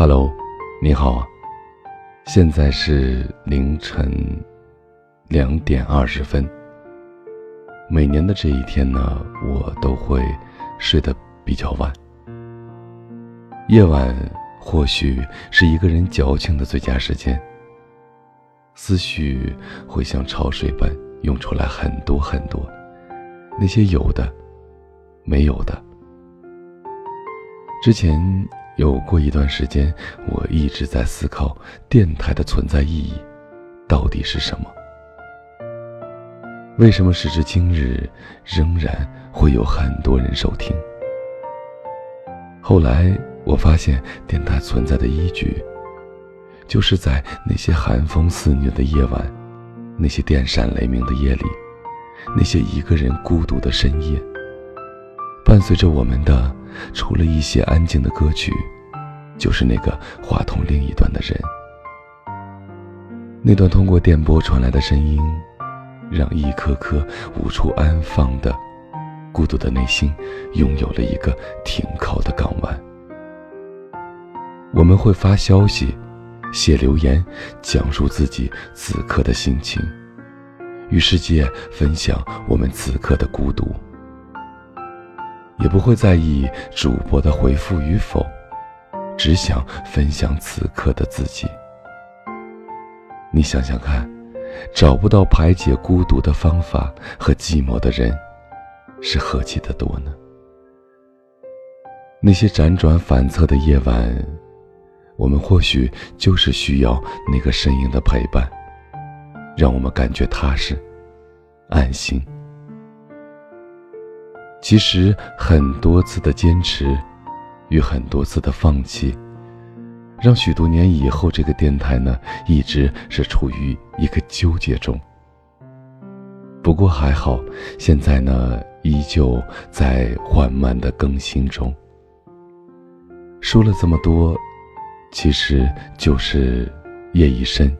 Hello，你好啊！现在是凌晨两点二十分。每年的这一天呢，我都会睡得比较晚。夜晚或许是一个人矫情的最佳时间，思绪会像潮水般涌出来很多很多，那些有的，没有的。之前。有过一段时间，我一直在思考电台的存在意义到底是什么？为什么时至今日仍然会有很多人收听？后来我发现，电台存在的依据，就是在那些寒风肆虐的夜晚，那些电闪雷鸣的夜里，那些一个人孤独的深夜，伴随着我们的。除了一些安静的歌曲，就是那个话筒另一端的人。那段通过电波传来的声音，让一颗颗无处安放的孤独的内心，拥有了一个停靠的港湾。我们会发消息、写留言，讲述自己此刻的心情，与世界分享我们此刻的孤独。也不会在意主播的回复与否，只想分享此刻的自己。你想想看，找不到排解孤独的方法和寂寞的人，是何其的多呢？那些辗转反侧的夜晚，我们或许就是需要那个身影的陪伴，让我们感觉踏实、安心。其实很多次的坚持，与很多次的放弃，让许多年以后这个电台呢，一直是处于一个纠结中。不过还好，现在呢，依旧在缓慢的更新中。说了这么多，其实就是夜已深，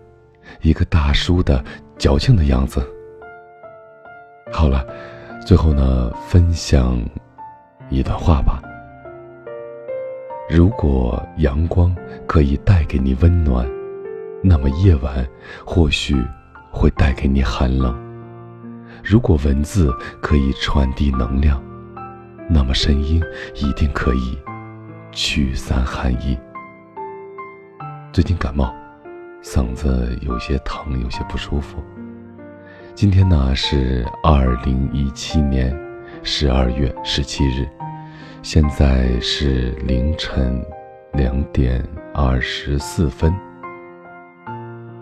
一个大叔的矫情的样子。好了。最后呢，分享一段话吧。如果阳光可以带给你温暖，那么夜晚或许会带给你寒冷；如果文字可以传递能量，那么声音一定可以驱散寒意。最近感冒，嗓子有些疼，有些不舒服。今天呢是二零一七年十二月十七日，现在是凌晨两点二十四分。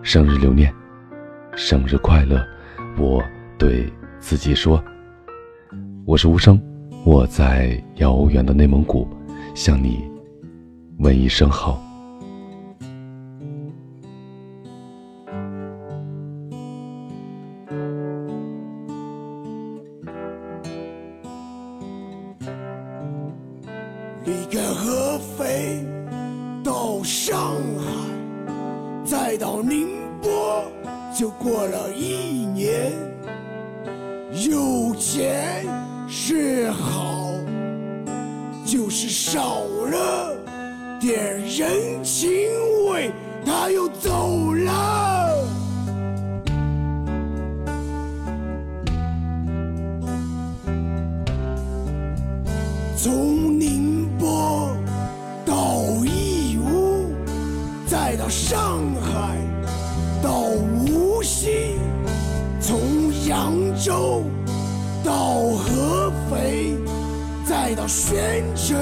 生日留念，生日快乐！我对自己说，我是无声，我在遥远的内蒙古向你问一声好。从合肥，到上海，再到宁波，就过了一年。有钱是好，就是少了点人情味，他又走再到上海，到无锡，从扬州到合肥，再到宣城，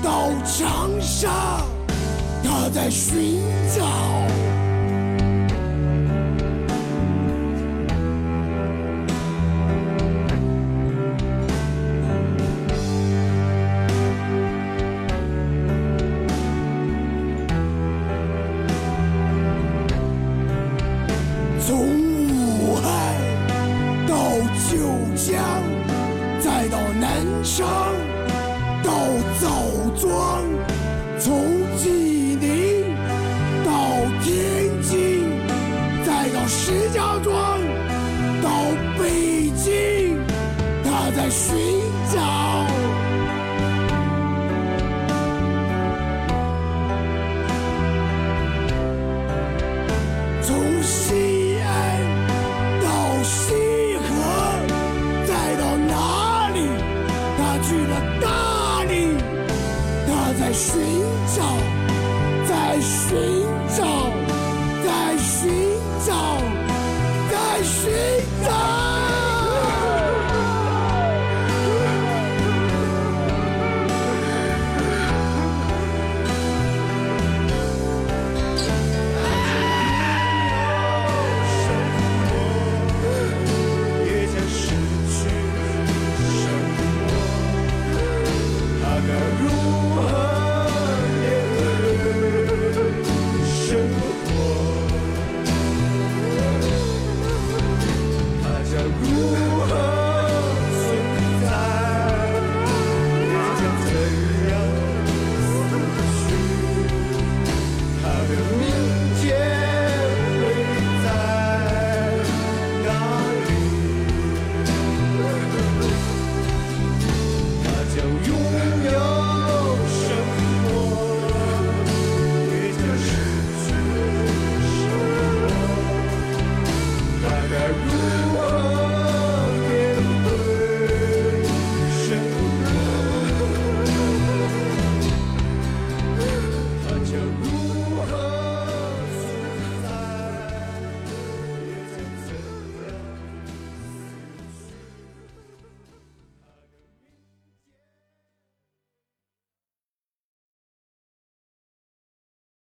到长沙，他在寻找。九江再到南昌到枣庄从济宁到天津再到石家庄到北京他在寻找从西寻找在寻找。